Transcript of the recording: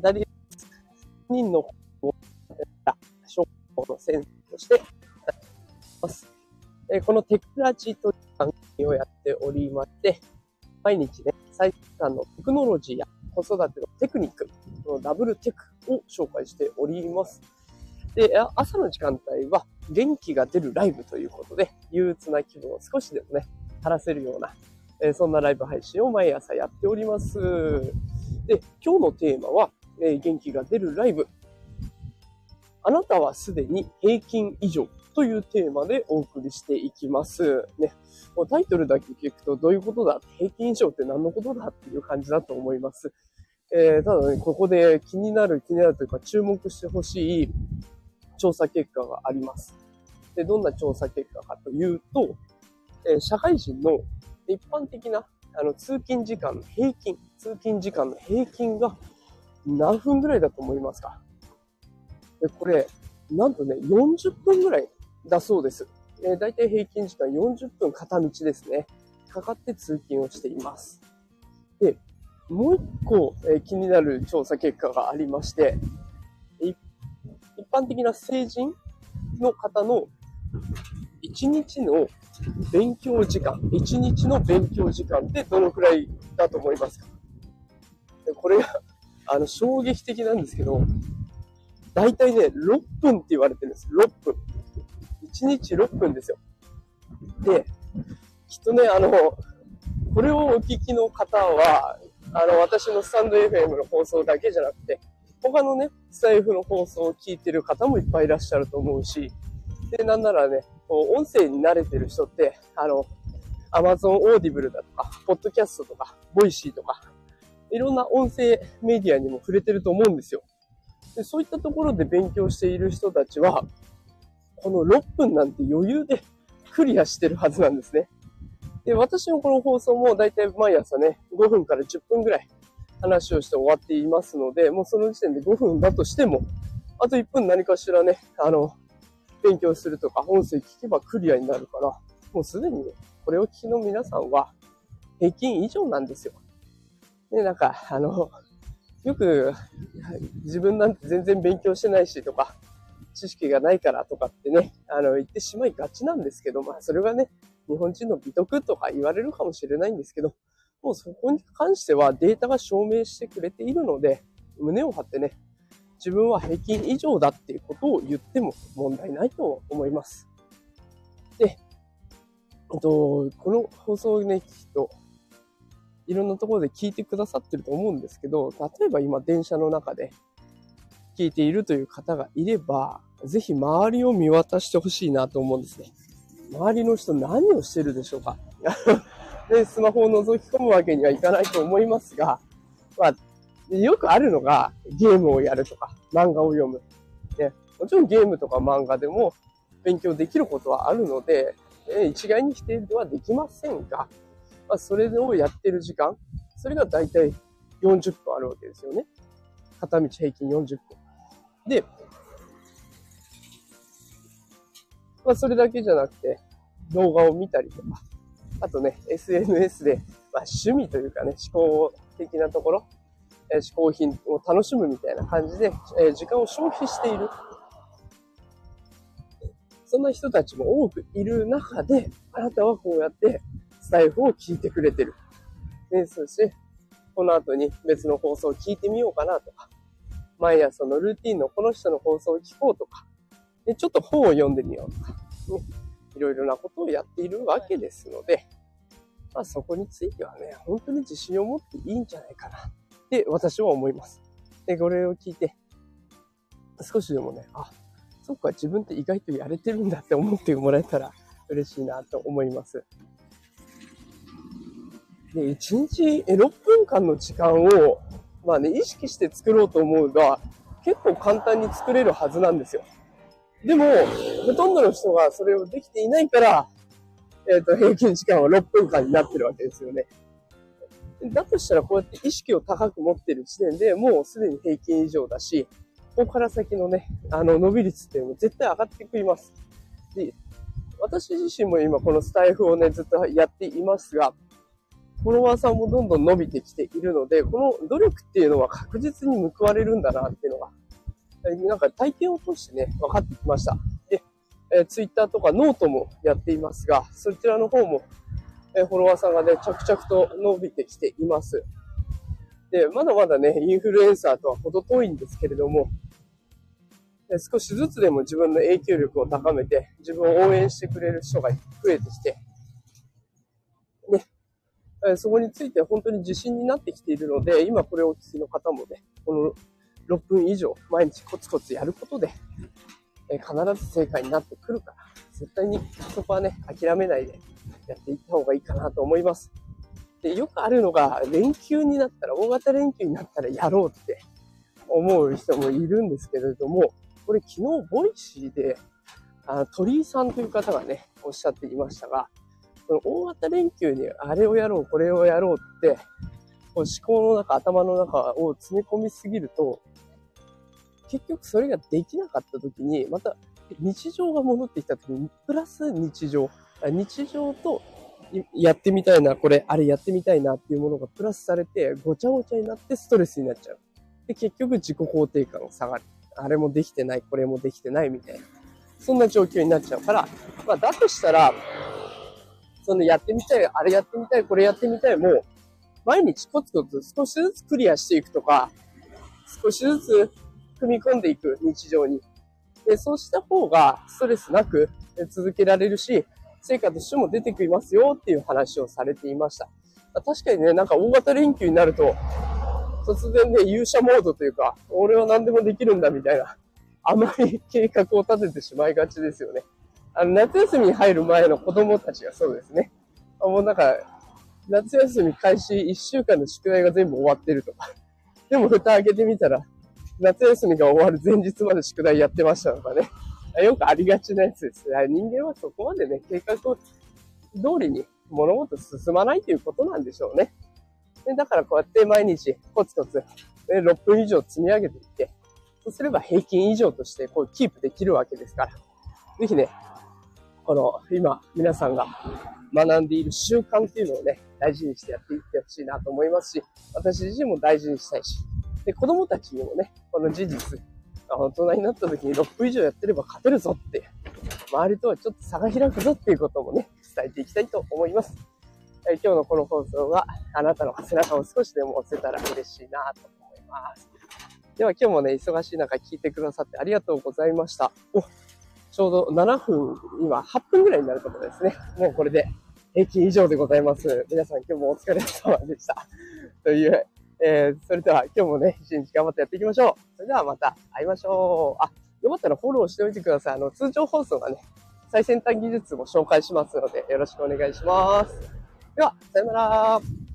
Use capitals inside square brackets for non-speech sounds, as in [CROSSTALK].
ダリ人の小学の先生としてます。えこのテクラジという番組をやっておりまして、毎日ね、最先端のテクノロジーや子育てのテクニック、このダブルテクを紹介しております。で、朝の時間帯は元気が出るライブということで、憂鬱な気分を少しでもね、晴らせるような、えそんなライブ配信を毎朝やっております。で、今日のテーマは、え元気が出るライブ。あなたはすでに平均以上というテーマでお送りしていきます。ね。タイトルだけ聞くとどういうことだ？平均以上って何のことだ？っていう感じだと思います。えー、ただね、ここで気になる、気になるというか注目してほしい調査結果があります。で、どんな調査結果かというと、えー、社会人の一般的なあの通勤時間の平均、通勤時間の平均が何分ぐらいだと思いますか？で、これ、なんとね、40分ぐらいだそうです。えー、だいたい平均時間40分片道ですね。かかって通勤をしています。で、もう一個、えー、気になる調査結果がありまして、一般的な成人の方の1日の勉強時間、1日の勉強時間ってどのくらいだと思いますか？これが、あの、衝撃的なんですけど、だいたいね、6分って言われてるんです。6分。1日6分ですよ。で、きっとね、あの、これをお聞きの方は、あの、私のスタンド FM の放送だけじゃなくて、他のね、スタイフの放送を聞いてる方もいっぱいいらっしゃると思うし、で、なんならね、音声に慣れてる人って、あの、Amazon Audible だとか、ポッドキャストとか、 Voicy とか、いろんな音声メディアにも触れてると思うんですよ。でそういったところで勉強している人たちは、この6分なんて余裕でクリアしてるはずなんですね。で、私のこの放送もだいたい毎朝ね、5分から10分ぐらい話をして終わっていますので、もうその時点で5分だとしても、あと1分何かしらね、あの、勉強するとか、音声聞けばクリアになるから、もうすでにね、これを聞きの皆さんは平均以上なんですよ。で、なんか、あの、よく、自分なんて全然勉強してないしとか、知識がないからとかってね、あの、言ってしまいがちなんですけど、まあ、それがね、日本人の美徳とか言われるかもしれないんですけど、もうそこに関してはデータが証明してくれているので、胸を張ってね、自分は平均以上だっていうことを言っても問題ないと思います。で、えっと、この放送をね、きっといろんなところで聞いてくださってると思うんですけど、例えば今電車の中で聞いているという方がいれば、ぜひ周りを見渡してほしいなと思うんですね。周りの人何をしてるでしょうか [LAUGHS] で、スマホを覗き込むわけにはいかないと思いますが、まあ、よくあるのがゲームをやるとか、漫画を読む。ね、もちろんゲームとか漫画でも勉強できることはあるので、一概に否定ではできませんが、まあ、それをやってる時間、それがだいたい40分あるわけですよね。片道平均40分。で、まあ、それだけじゃなくて、動画を見たりとか、あとね、SNS で、まあ、趣味というかね、思考的なところ、え、嗜好品を楽しむみたいな感じで、え、時間を消費している。そんな人たちも多くいる中で、あなたはこうやってスタイフを聞いてくれてる。ね、そして、この後に別の放送を聞いてみようかなとか、毎朝のルーティンのこの人の放送を聞こうとか、でちょっと本を読んでみようとか、ね、いろいろなことをやっているわけですので、まあそこについてはね、本当に自信を持っていいんじゃないかなって私は思います。で、これを聞いて、少しでもね、あ、そっか、自分って意外とやれてるんだって思ってもらえたら嬉しいなと思います。で、1日6分間の時間を、まあね、意識して作ろうと思うが、結構簡単に作れるはずなんですよ。でも、ほとんどの人がそれをできていないから、えっ、ー、と、平均時間は6分間になってるわけですよね。だとしたら、こうやって意識を高く持ってる時点でもうすでに平均以上だし、ここから先のね、あの、伸び率っていうのも絶対上がってくります。で、私自身も今このスタイフをね、ずっとやっていますが、フォロワーさんもどんどん伸びてきているので、この努力っていうのは確実に報われるんだなっていうのが、なんか体験を通してね、分かってきました。で、えー、ツイッターとかノートもやっていますが、そちらの方も、え、フォロワーさんがね、着々と伸びてきています。で、まだまだね、インフルエンサーとは程遠いんですけれども、少しずつでも自分の影響力を高めて、自分を応援してくれる人が増えてきて、ね、そこについて本当に自信になってきているので、今これをお聞きの方もね、この6分以上毎日コツコツやることで、え必ず正解になってくるから、絶対にそこはね、諦めないでやっていった方がいいかなと思います。で、よくあるのが、連休になったら、大型連休になったらやろうって思う人もいるんですけれども、これ昨日 Voicy で、あ鳥居さんという方がね、おっしゃっていましたが、その大型連休にあれをやろう、これをやろうって、こう思考の中、頭の中を詰め込みすぎると、結局それができなかった時に、また日常が戻ってきた時に、プラス日常、日常とやってみたいな、これ、あれやってみたいなっていうものがプラスされて、ごちゃごちゃになってストレスになっちゃう。で、結局自己肯定感が下がる。あれもできてない、これもできてないみたいな。そんな状況になっちゃうから、まあ、だとしたら、そのやってみたい、あれやってみたい、これやってみたいも、毎日コツコツ少しずつクリアしていくとか、少しずつ組み込んでいく日常に。で、そうした方がストレスなく続けられるし、成果としても出てきますよっていう話をされていました。確かにね、なんか大型連休になると、突然ね、勇者モードというか、俺は何でもできるんだみたいな、あまり計画を立ててしまいがちですよね。あの、夏休みに入る前の子供たちがそうですね。もうなんか、夏休み開始1週間の宿題が全部終わってるとか。でも蓋開けてみたら、夏休みが終わる前日まで宿題やってましたとかね。[LAUGHS] よくありがちなやつですね。人間はそこまでね、計画を通りに物事進まないということなんでしょうね。でだからこうやって毎日コツコツ、ね、6分以上積み上げていって、そうすれば平均以上としてこうキープできるわけですから。ぜひね、この今皆さんが学んでいる習慣っていうのをね、大事にしてやっていってほしいなと思いますし、私自身も大事にしたいし、で、子供たちにもね、この事実、大人になった時に6分以上やってれば勝てるぞって、周りとはちょっと差が開くぞっていうこともね、伝えていきたいと思います。え今日のこの放送は、あなたの背中を少しでも押せたら嬉しいなと思います。では今日もね、忙しい中聞いてくださってありがとうございました。お、ちょうど7分、今8分ぐらいになるところですね。もうこれで平均以上でございます。皆さん今日もお疲れ様でした。という、えー、それでは今日もね、一日頑張ってやっていきましょう。それではまた会いましょう。あ、よかったらフォローしておいてください。あの、通常放送がね、最先端技術も紹介しますので、よろしくお願いします。では、さよなら。